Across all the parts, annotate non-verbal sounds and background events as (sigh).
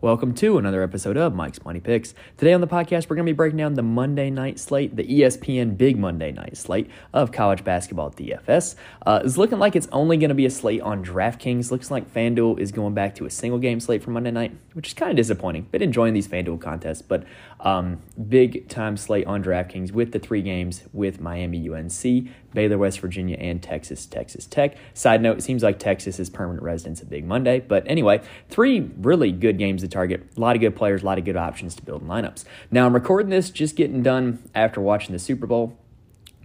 Welcome to another episode of Mike's Money Picks. Today on the podcast, we're going to be breaking down the Monday night slate, the ESPN Big Monday night slate of college basketball DFS. Uh, it's looking like it's only going to be a slate on DraftKings. Looks like FanDuel is going back to a single game slate for Monday night, which is kind of disappointing. Been enjoying these FanDuel contests, but um, big time slate on DraftKings with the three games with Miami UNC, Baylor, West Virginia, and Texas, Texas Tech. Side note, it seems like Texas is permanent residence of Big Monday. But anyway, three really good games to target. A lot of good players, a lot of good options to build lineups. Now, I'm recording this just getting done after watching the Super Bowl.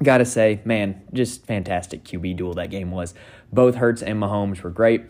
Gotta say, man, just fantastic QB duel that game was. Both Hurts and Mahomes were great.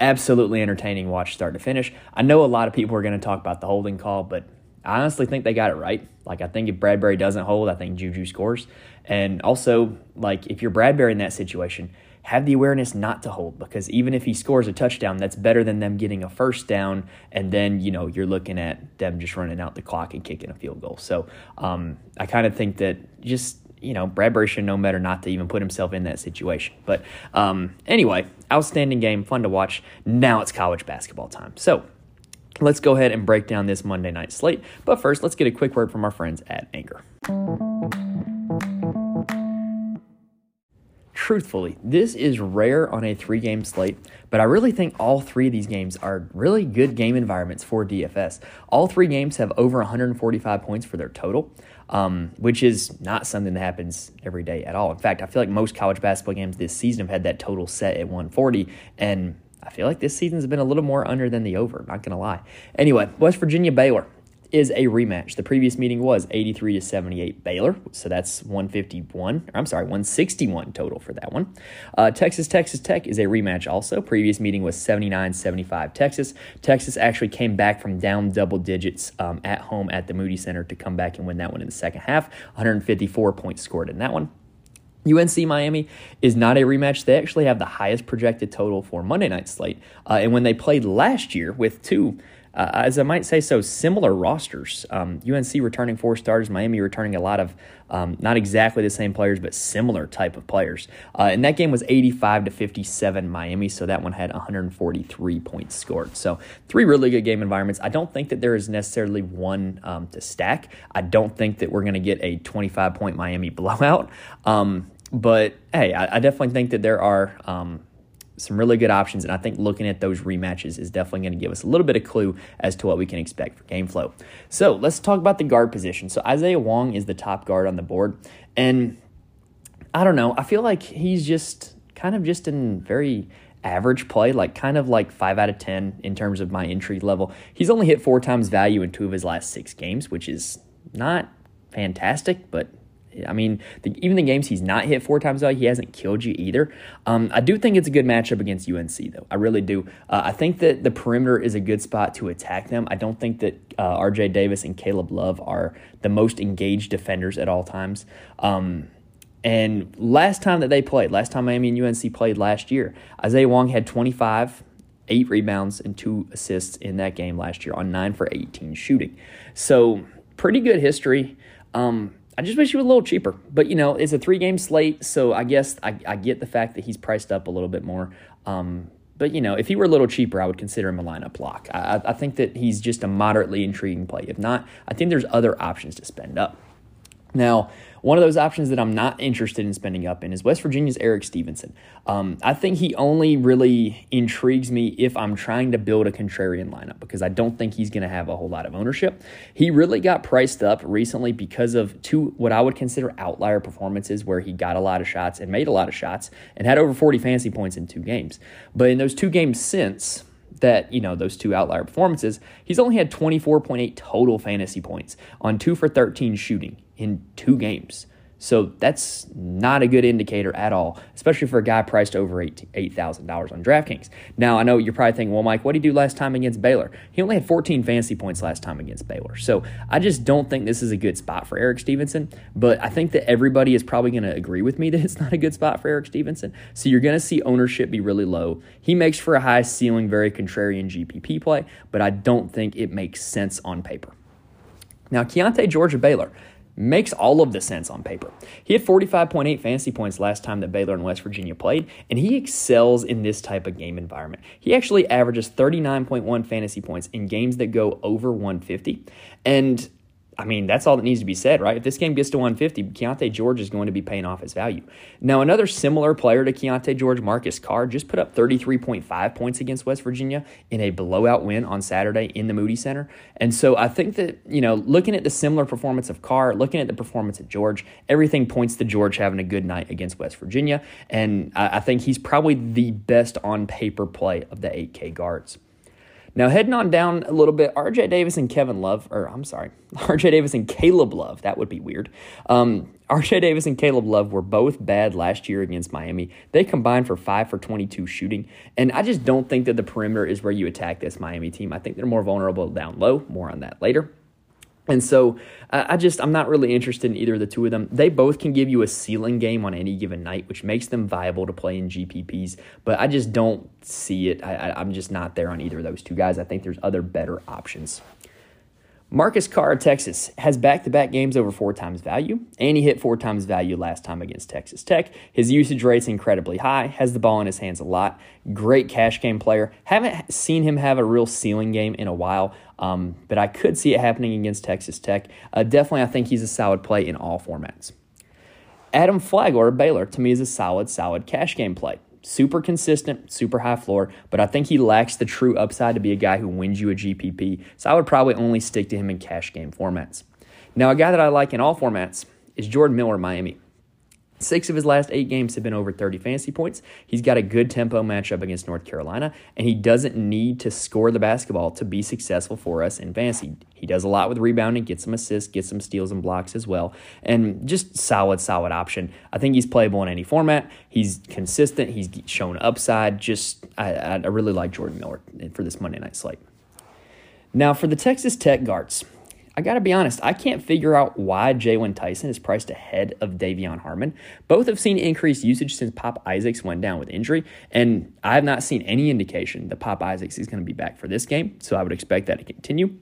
Absolutely entertaining watch start to finish. I know a lot of people are going to talk about the holding call, but I honestly think they got it right. Like, I think if Bradbury doesn't hold, I think Juju scores. And also, like, if you're Bradbury in that situation, have the awareness not to hold because even if he scores a touchdown, that's better than them getting a first down. And then, you know, you're looking at them just running out the clock and kicking a field goal. So um, I kind of think that just you know, Bradbury should know better not to even put himself in that situation. But um, anyway, outstanding game, fun to watch. Now it's college basketball time. So let's go ahead and break down this Monday night slate. But first, let's get a quick word from our friends at Anchor. Truthfully, this is rare on a three game slate, but I really think all three of these games are really good game environments for DFS. All three games have over 145 points for their total, um, which is not something that happens every day at all. In fact, I feel like most college basketball games this season have had that total set at 140, and I feel like this season's been a little more under than the over, not going to lie. Anyway, West Virginia Baylor is a rematch. The previous meeting was 83 to 78 Baylor, so that's 151. I'm sorry, 161 total for that one. Uh, Texas Texas Tech is a rematch also. Previous meeting was 79 75 Texas. Texas actually came back from down double digits um, at home at the Moody Center to come back and win that one in the second half. 154 points scored in that one. UNC Miami is not a rematch. They actually have the highest projected total for Monday night slate. Uh, and when they played last year with two uh, as I might say so, similar rosters. Um, UNC returning four starters, Miami returning a lot of um, not exactly the same players, but similar type of players. Uh, and that game was 85 to 57 Miami, so that one had 143 points scored. So three really good game environments. I don't think that there is necessarily one um, to stack. I don't think that we're going to get a 25 point Miami (laughs) blowout. Um, but hey, I, I, definitely think that there are um, some really good options. And I think looking at those rematches is definitely going to give us a little bit of clue as to what we can expect for game flow. So let's talk about the guard position. So Isaiah Wong is the top guard on the board. And I don't know, I feel like he's just kind of just in very average play, like kind of like five out of 10 in terms of my entry level. He's only hit four times value in two of his last six games, which is not fantastic, but I mean, the, even the games he's not hit four times out, he hasn't killed you either. Um, I do think it's a good matchup against UNC, though. I really do. Uh, I think that the perimeter is a good spot to attack them. I don't think that uh, RJ Davis and Caleb Love are the most engaged defenders at all times. Um, and last time that they played, last time Miami and UNC played last year, Isaiah Wong had 25, eight rebounds, and two assists in that game last year on nine for 18 shooting. So, pretty good history. Um, I just wish he was a little cheaper. But, you know, it's a three game slate, so I guess I, I get the fact that he's priced up a little bit more. Um, but, you know, if he were a little cheaper, I would consider him a lineup lock. I, I think that he's just a moderately intriguing play. If not, I think there's other options to spend up. Now, one of those options that I'm not interested in spending up in is West Virginia's Eric Stevenson. Um, I think he only really intrigues me if I'm trying to build a contrarian lineup because I don't think he's going to have a whole lot of ownership. He really got priced up recently because of two what I would consider outlier performances where he got a lot of shots and made a lot of shots and had over 40 fantasy points in two games. But in those two games since, that, you know, those two outlier performances, he's only had 24.8 total fantasy points on 2 for 13 shooting in two games. So that's not a good indicator at all, especially for a guy priced over $8,000 on DraftKings. Now, I know you're probably thinking, well, Mike, what did he do last time against Baylor? He only had 14 fantasy points last time against Baylor. So I just don't think this is a good spot for Eric Stevenson. But I think that everybody is probably going to agree with me that it's not a good spot for Eric Stevenson. So you're going to see ownership be really low. He makes for a high ceiling, very contrarian GPP play, but I don't think it makes sense on paper. Now, Keyonte Georgia Baylor makes all of the sense on paper. He had 45.8 fantasy points last time that Baylor and West Virginia played, and he excels in this type of game environment. He actually averages 39.1 fantasy points in games that go over 150. And I mean, that's all that needs to be said, right? If this game gets to 150, Keyonte George is going to be paying off his value. Now, another similar player to Keyonte George, Marcus Carr, just put up 33.5 points against West Virginia in a blowout win on Saturday in the Moody Center. And so I think that, you know, looking at the similar performance of Carr, looking at the performance of George, everything points to George having a good night against West Virginia. And I think he's probably the best on paper play of the 8K guards. Now, heading on down a little bit, RJ Davis and Kevin Love, or I'm sorry, (laughs) RJ Davis and Caleb Love, that would be weird. Um, (laughs) RJ Davis and Caleb Love were both bad last year against Miami. They combined for 5 for 22 shooting, and I just don't think that the perimeter is where you attack this Miami team. I think they're more vulnerable down low. More on that later. And so I just, I'm not really interested in either of the two of them. They both can give you a ceiling game on any given night, which makes them viable to play in GPPs, but I just don't see it. I, I'm just not there on either of those two guys. I think there's other better options. Marcus Carr, of Texas, has back to back games over four times value, and he hit four times value last time against Texas Tech. His usage rate's incredibly high, has the ball in his hands a lot. Great cash game player. Haven't seen him have a real ceiling game in a while, um, but I could see it happening against Texas Tech. Uh, definitely, I think he's a solid play in all formats. Adam Flagler, Baylor, to me is a solid, solid cash game play super consistent, super high floor, but I think he lacks the true upside to be a guy who wins you a GPP. So I would probably only stick to him in cash game formats. Now, a guy that I like in all formats is Jordan Miller, Miami. Six of his last eight games have been over 30 fantasy points. He's got a good tempo matchup against North Carolina, and he doesn't need to score the basketball to be successful for us in fantasy. He does a lot with rebounding, gets some assists, gets some steals and blocks as well, and just solid, solid option. I think he's playable in any format. He's consistent. He's shown upside. Just I, I really like Jordan Miller for this Monday night slate. Now for the Texas Tech guards, I got to be honest, I can't figure out why Jaylon Tyson is priced ahead of De'Vion Harmon. Both have seen increased usage since Pop Isaacs went down with injury, and I have not seen any indication that Pop Isaacs is going to be back for this game, so I would expect that to continue.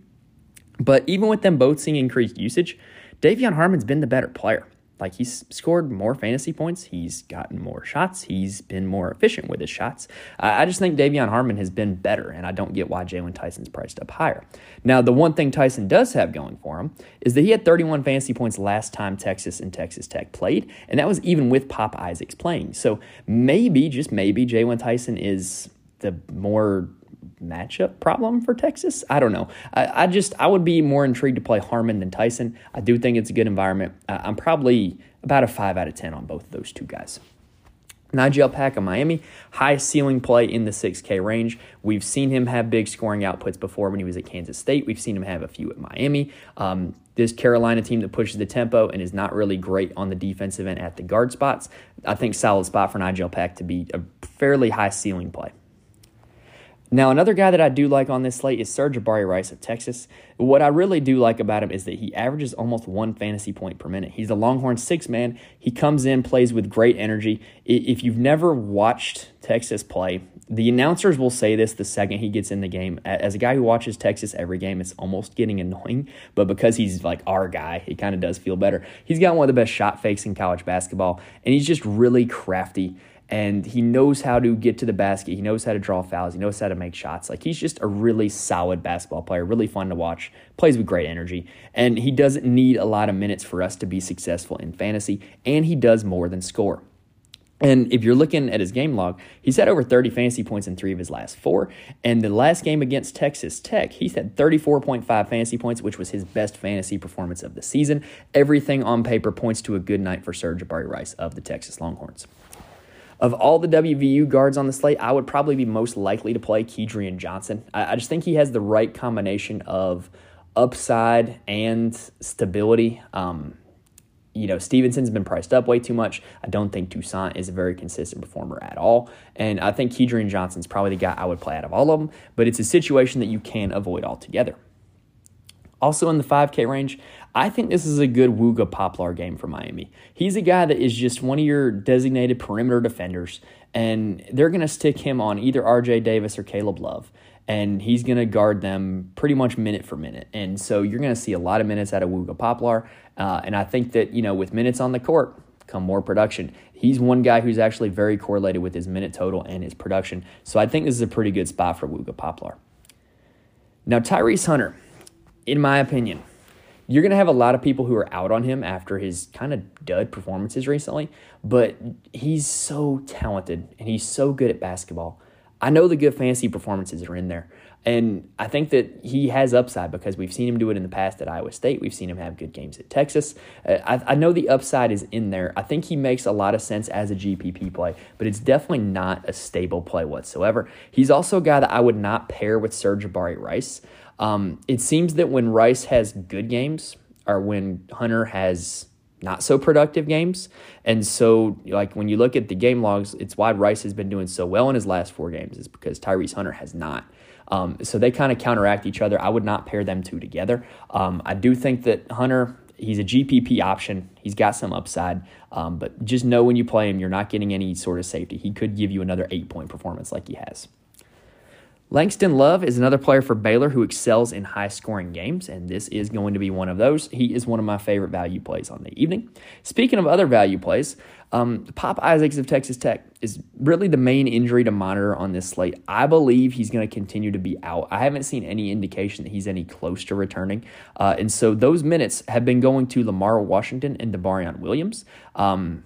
But even with them both seeing increased usage, De'Vion Harmon's been the better player. Like he's scored more fantasy points, he's gotten more shots, he's been more efficient with his shots. Uh, I just think De'Vion Harmon has been better, and I don't get why Jaylon Tyson's priced up higher. Now, the one thing Tyson does have going for him is that he had 31 fantasy points last time Texas and Texas Tech played, and that was even with Pop Isaacs playing. So maybe, just maybe, Jaylon Tyson is the more matchup problem for Texas. I don't know. I, I, just I would be more intrigued to play Harmon than Tyson. I do think it's a good environment. I'm probably about a five out of ten on both of those two guys. Nigel Pack of Miami, high ceiling play in the 6K range. We've seen him have big scoring outputs before when he was at Kansas State. We've seen him have a few at Miami. Um, this Carolina team that pushes the tempo and is not really great on the defensive end at the guard spots. I think solid spot for Nigel Pack to be a fairly high ceiling play. Now, another guy that I do like on this slate is Sir'Jabari Rice of Texas. What I really do like about him is that he averages almost one fantasy point per minute. He's a Longhorn six man. He comes in, plays with great energy. If you've never watched Texas play, the announcers will say this the second he gets in the game. As a guy who watches Texas every game, it's almost getting annoying, but because he's like our guy, it kind of does feel better. He's got one of the best shot fakes in college basketball, and he's just really crafty and he knows how to get to the basket. He knows how to draw fouls. He knows how to make shots. Like he's just a really solid basketball player, really fun to watch, plays with great energy, and he doesn't need a lot of minutes for us to be successful in fantasy, and he does more than score. And if you're looking at his game log, he's had over 30 fantasy points in three of his last four. And the last game against Texas Tech, he's had 34.5 fantasy points, which was his best fantasy performance of the season. Everything on paper points to a good night for Sir'Jabari Rice of the Texas Longhorns. Of all the WVU guards on the slate, I would probably be most likely to play Kedrian Johnson. I, I just think he has the right combination of upside and stability. Um, you know, Stevenson's been priced up way too much. I don't think Toussaint is a very consistent performer at all. And I think Kedrian Johnson's probably the guy I would play out of all of them, but it's a situation that you can avoid altogether. Also in the 5K range, I think this is a good Wooga Poplar game for Miami. He's a guy that is just one of your designated perimeter defenders, and they're going to stick him on either RJ Davis or Caleb Love. and he's going to guard them pretty much minute for minute. And so you're going to see a lot of minutes out of Wooga Poplar. Uh, and I think that, you know, with minutes on the court, come more production. He's one guy who's actually very correlated with his minute total and his production. So I think this is a pretty good spot for Wooga Poplar. Now, Tyrese Hunter, in my opinion, you're going to have a lot of people who are out on him after his kind of dud performances recently, but he's so talented and he's so good at basketball. I know the good fantasy performances are in there. And I think that he has upside because we've seen him do it in the past at Iowa State. We've seen him have good games at Texas. Uh, I, I, know the upside is in there. I think he makes a lot of sense as a GPP play, but it's definitely not a stable play whatsoever. He's also a guy that I would not pair with Sir'Jabari Rice. Um, it seems that when Rice has good games, or when Hunter has not so productive games. And so, like when you look at the game logs, it's why Rice has been doing so well in his last four games, is because Tyrese Hunter has not. Um, so they kind of counteract each other. I would not pair them two together. Um, I do think that Hunter, he's a GPP option. He's got some upside, um, but just know when you play him, you're not getting any sort of safety. He could give you another eight point performance like he has. Langston Love is another player for Baylor who excels in high scoring games, and this is going to be one of those. He is one of my favorite value plays on the evening. Speaking of other value plays, um, Pop Isaacs of Texas Tech is really the main injury to monitor on this slate. I believe he's going to continue to be out. I haven't seen any indication that he's any close to returning. Uh, and so those minutes have been going to Lamar Washington and D'Maurian Williams. Um,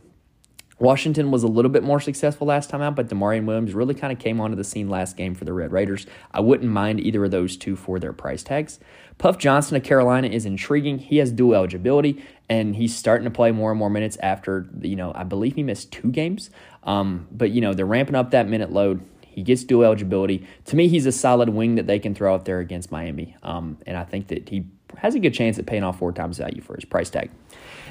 Washington was a little bit more successful last time out, but D'Maurian Williams really kind of came onto the scene last game for the Red Raiders. I wouldn't mind either of those two for their price tags. Puff Johnson of Carolina is intriguing. He has dual eligibility, and he's starting to play more and more minutes after, you know, I believe he missed two games. Um, but, you know, they're ramping up that minute load. He gets dual eligibility. To me, he's a solid wing that they can throw out there against Miami. Um, and I think that he has a good chance at paying off four times value for his price tag.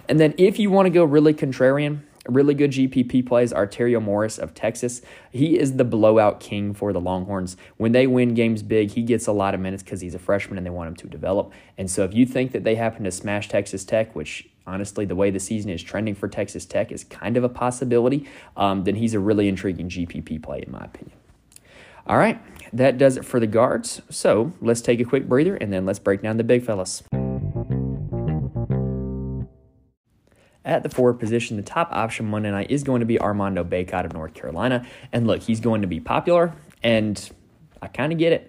And then if you want to go really contrarian, really good GPP plays. Arterio Morris of Texas. He is the blowout king for the Longhorns. When they win games big, he gets a lot of minutes because he's a freshman and they want him to develop. And so if you think that they happen to smash Texas Tech, which honestly, the way the season is trending for Texas Tech is kind of a possibility, um, then he's a really intriguing GPP play, in my opinion. All right, that does it for the guards. So let's take a quick breather and then let's break down the big fellas. At the forward position, the top option Monday night is going to be Armando Bacot of North Carolina. And look, he's going to be popular, and I kind of get it.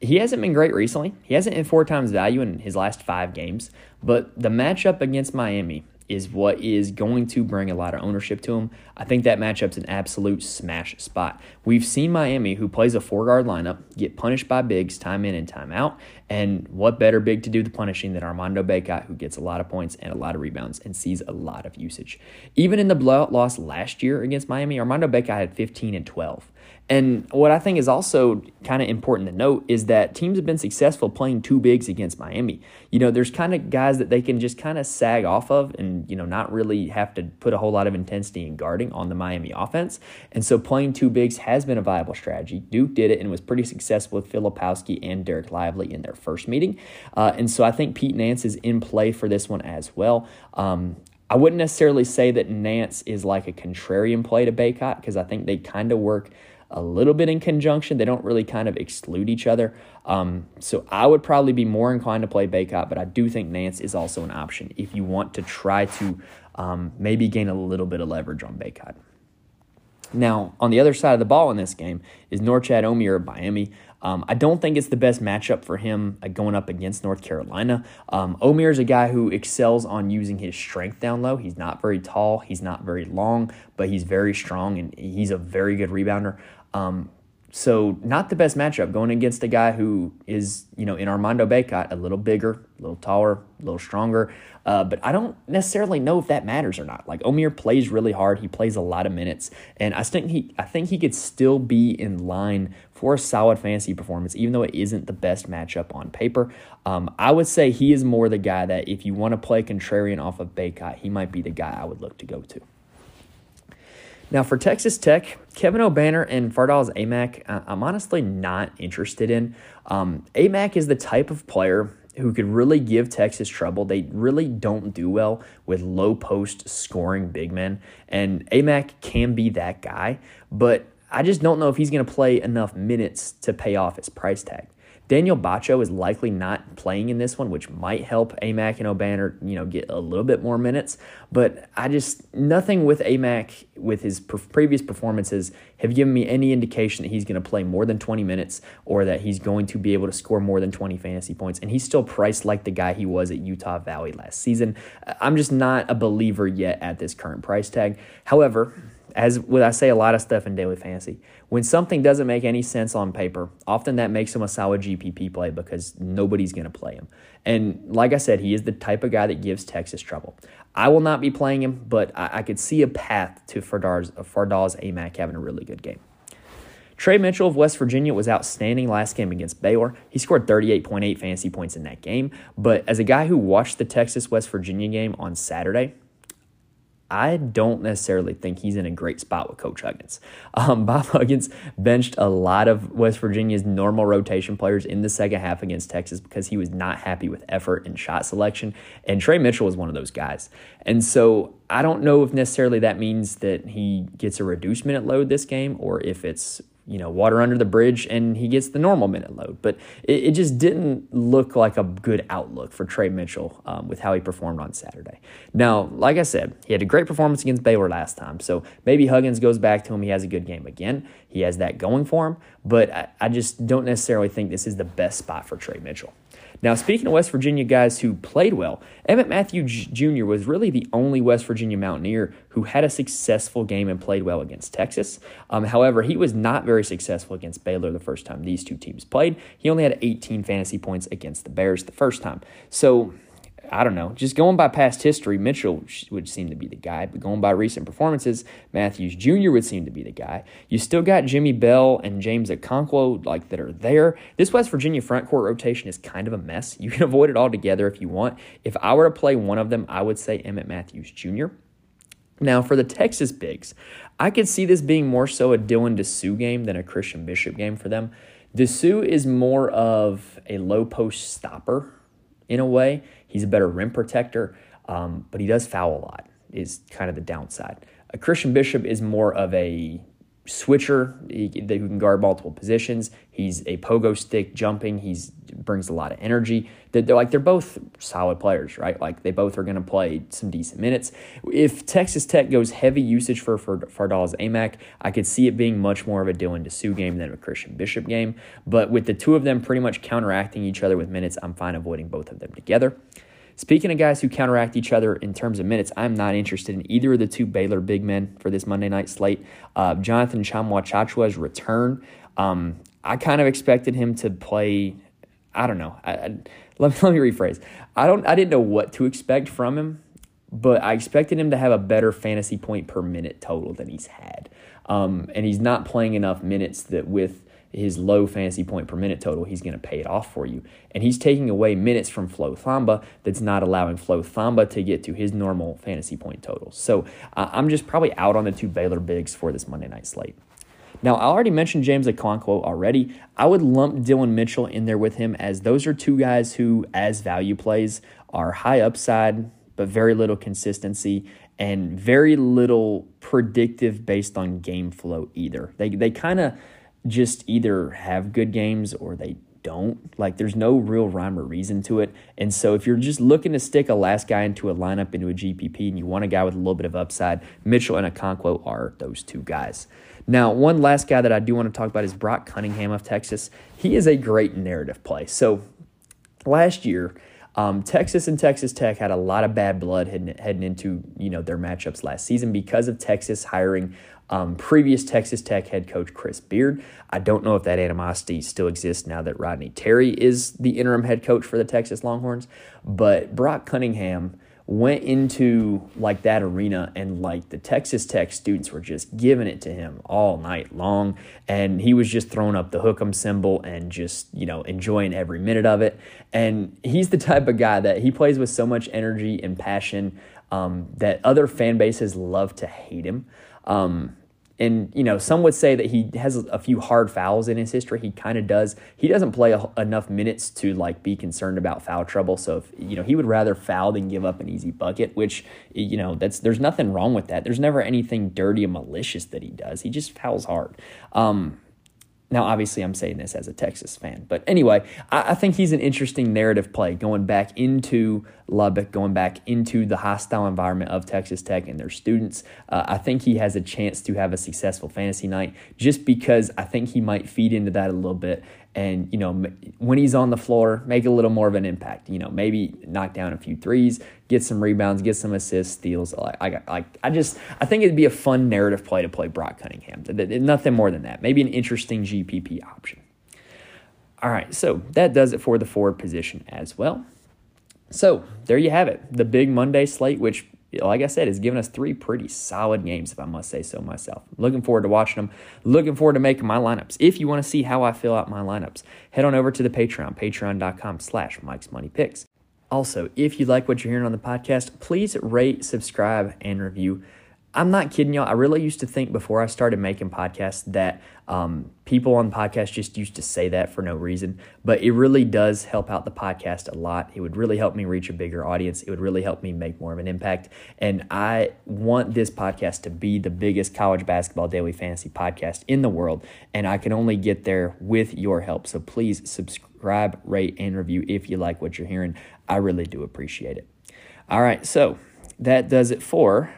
He hasn't been great recently. He hasn't hit four times value in his last five games, but the matchup against Miami is what is going to bring a lot of ownership to him. I think that matchup's an absolute smash spot. We've seen Miami, who plays a four guard lineup, get punished by bigs time in and time out. And what better big to do the punishing than Armando Bacot, who gets a lot of points and a lot of rebounds and sees a lot of usage. Even in the blowout loss last year against Miami, Armando Bacot had 15 and 12. And what I think is also kind of important to note is that teams have been successful playing two bigs against Miami. You know, there's kind of guys that they can just kind of sag off of and, you know, not really have to put a whole lot of intensity in guarding on the Miami offense. And so playing two bigs has been a viable strategy. Duke did it and was pretty successful with Filipowski and Dereck Lively in their first meeting. Uh, and so I think Pete Nance is in play for this one as well. Um, I wouldn't necessarily say that Nance is like a contrarian play to Bacot because I think they kind of work – a little bit in conjunction. They don't really kind of exclude each other. Um, so I would probably be more inclined to play Bacot, but I do think Nance is also an option if you want to try to um, maybe gain a little bit of leverage on Bacot. Now, on the other side of the ball in this game is Norchad Omier of Miami. Um, I don't think it's the best matchup for him uh, going up against North Carolina. Um, Omier is a guy who excels on using his strength down low. He's not very tall, he's not very long, but he's very strong and he's a very good rebounder. Um, so not the best matchup going against a guy who is, you know, in Armando Bacot, a little bigger, a little taller, a little stronger. Uh, but I don't necessarily know if that matters or not. Like Omier plays really hard. He plays a lot of minutes, and I think he, I think he could still be in line for a solid fantasy performance, even though it isn't the best matchup on paper. Um, I would say he is more the guy that if you want to play contrarian off of Bacot, he might be the guy I would look to go to. Now, for Texas Tech, Kevin Obanor and Fardaws Aimaq, I'm honestly not interested in. Um, Aimaq is the type of player who could really give Texas trouble. They really don't do well with low post scoring big men, and Aimaq can be that guy. But I just don't know if he's going to play enough minutes to pay off his price tag. Daniel Batcho is likely not playing in this one, which might help Aimaq and Obanor, you know, get a little bit more minutes. But I just nothing with Aimaq with his previous performances have given me any indication that he's going to play more than 20 minutes or that he's going to be able to score more than 20 fantasy points. And he's still priced like the guy he was at Utah Valley last season. I'm just not a believer yet at this current price tag. However, as what I say a lot of stuff in daily fantasy, when something doesn't make any sense on paper, often that makes him a solid GPP play because nobody's going to play him. And like I said, he is the type of guy that gives Texas trouble. I will not be playing him, but I, I could see a path to Fardar's, Fardaws Aimaq having a really good game. Trey Mitchell of West Virginia was outstanding last game against Baylor. He scored 38.8 fantasy points in that game. But as a guy who watched the Texas West Virginia game on Saturday, I don't necessarily think he's in a great spot with Coach Huggins. (laughs) Um, Bob Huggins benched a lot of West Virginia's normal rotation players in the second half against Texas because he was not happy with effort and shot selection. And Trey Mitchell was one of those guys. And so I don't know if necessarily that means that he gets a reduced minute load this game or if it's you know, water under the bridge and he gets the normal minute load. But it, it just didn't look like a good outlook for Trey Mitchell um, with how he performed on Saturday. Now, like I said, he had a great performance against Baylor last time. So maybe Huggins goes back to him. He has a good game again. He has that going for him. But I, I just don't necessarily think this is the best spot for Trey Mitchell. Now, speaking of West Virginia guys who played well, Emmitt Matthew Jr. was really the only West Virginia Mountaineer who had a successful game and played well against Texas. Um, however, he was not very successful against Baylor the first time these two teams played. He only had 18 fantasy points against the Bears the first time. So I don't know. Just going by past history, Mitchell would seem to be the guy, but going by recent performances, Matthews Jr. would seem to be the guy. You still got Jimmy Bell and James Okonkwo like that are there. This West Virginia front court rotation is kind of a mess. You can (laughs) avoid it altogether if you want. If I were to play one of them, I would say Emmitt Matthews Jr. Now, for the Texas Bigs, I could see this being more so a Dylan Disu game than a Christian Bishop game for them. Disu is more of a low post stopper in a way. He's a better rim protector, um, but he does foul a lot, is kind of the downside. A Christian Bishop is more of a switcher he, who can guard multiple positions. He's a pogo stick jumping. He's brings a lot of energy. They're, they're like they're both solid players, right? Like they both are going to play some decent minutes. If Texas Tech goes heavy usage for, for Fardaws Aimaq, I could see it being much more of a Dylan Disu game than a Christian Bishop game. But with the two of them pretty much counteracting each other with minutes, I'm fine avoiding both of them together. Speaking of guys who counteract each other in terms of minutes, I'm not interested in either of the two Baylor big men for this Monday night slate. Uh, Jonathan Tchatchoua's return, um, I kind of expected him to play. I don't know. I, I, let, me, (laughs) let me rephrase. I don't. I didn't know what to expect from him, but I expected him to have a better fantasy point per minute total than he's had. Um, and he's not playing enough minutes that with his low fantasy point per minute total, he's going to pay it off for you. And he's taking away minutes from Flo Thamba that's not allowing Flo Thamba to get to his normal fantasy point total. So uh, I'm just probably out on the two Baylor bigs for this Monday night slate. Now, I already mentioned James Okonkwo already. I would lump Dylan Mitchell in there with him as those are two guys who, as value plays, are high upside, but very little consistency and very little predictive based on game flow either. They, they kind of just either have good games or they don't. Like there's no real rhyme or reason to it. And so if you're just looking to stick a last guy into a lineup into a GPP and you want a guy with a little bit of upside, Mitchell and Okonkwo are those two guys. Now, one last guy that I do want to talk about is Brock Cunningham of Texas. He is a great narrative play. So last year, um, Texas and Texas Tech had a lot of bad blood heading, heading into you know their matchups last season because of Texas hiring um, previous Texas Tech head coach Chris Beard. I don't know if that animosity still exists now that Rodney Terry is the interim head coach for the Texas Longhorns, but Brock Cunningham went into like that arena and like the Texas Tech students were just giving it to him all night long. And he was just throwing up the hook'em symbol and just you know enjoying every minute of it. And he's the type of guy that he plays with so much energy and passion um, that other fan bases love to hate him. Um, and you know some would say that he has a few hard fouls in his history. He kind of does. He doesn't play a, enough minutes to like be concerned about foul trouble. So if you know he would rather foul than give up an easy bucket which you know that's there's nothing wrong with that. There's never anything dirty and malicious that he does. He just fouls hard. Um, now, obviously, I'm saying this as a Texas fan, but anyway, I, I, think he's an interesting narrative play going back into Lubbock, going back into the hostile environment of Texas Tech and their students. Uh, I think he has a chance to have a successful fantasy night just because I think he might feed into that a little bit and you know when he's on the floor make a little more of an impact you know maybe knock down a few threes get some rebounds get some assists steals like I, I, I just i think it'd be a fun narrative play to play brock cunningham nothing more than that maybe an interesting gpp option. All right so that does it for the forward position as well. So there you have it the big monday slate which like I said, has given us three pretty solid games, if I must say so myself. Looking forward to watching them. Looking forward to making my lineups. If you want to see how I fill out my lineups, head on over to the Patreon, patreon.com slash Mike's Money Picks. Also, if you like what you're hearing on the podcast, please rate, subscribe, and review. I'm not kidding y'all. I really used to think before I started making podcasts that um, people on podcasts just used to say that for no reason, but it really does help out the podcast a lot. It would really help me reach a bigger audience. It would really help me make more of an impact. And I want this podcast to be the biggest college basketball daily fantasy podcast in the world. And I can only get there with your help. So please subscribe, rate, and review if you like what you're hearing. I really do appreciate it. All right. So that does it for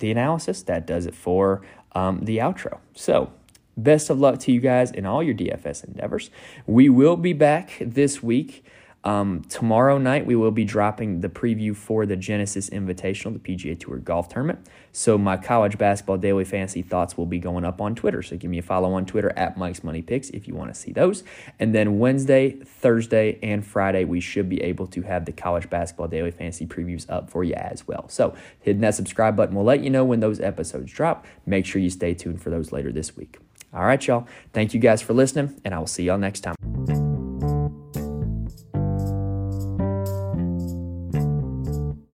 the analysis. That does it for um, the outro. So, best of luck to you guys in all your DFS endeavors. We will be back this week um, tomorrow night, we will be dropping the preview for the Genesis Invitational, the PGA Tour Golf Tournament. So, my college basketball daily fantasy thoughts will be going up on Twitter. So, give me a follow on Twitter at Mike's Money Picks if you want to see those. And then Wednesday, Thursday, and Friday, we should be able to have the college basketball daily fantasy previews up for you as well. So, hitting that subscribe button will let you know when those episodes drop. Make sure you stay tuned for those later this week. All right, y'all. Thank you guys for listening, and I will see y'all next time.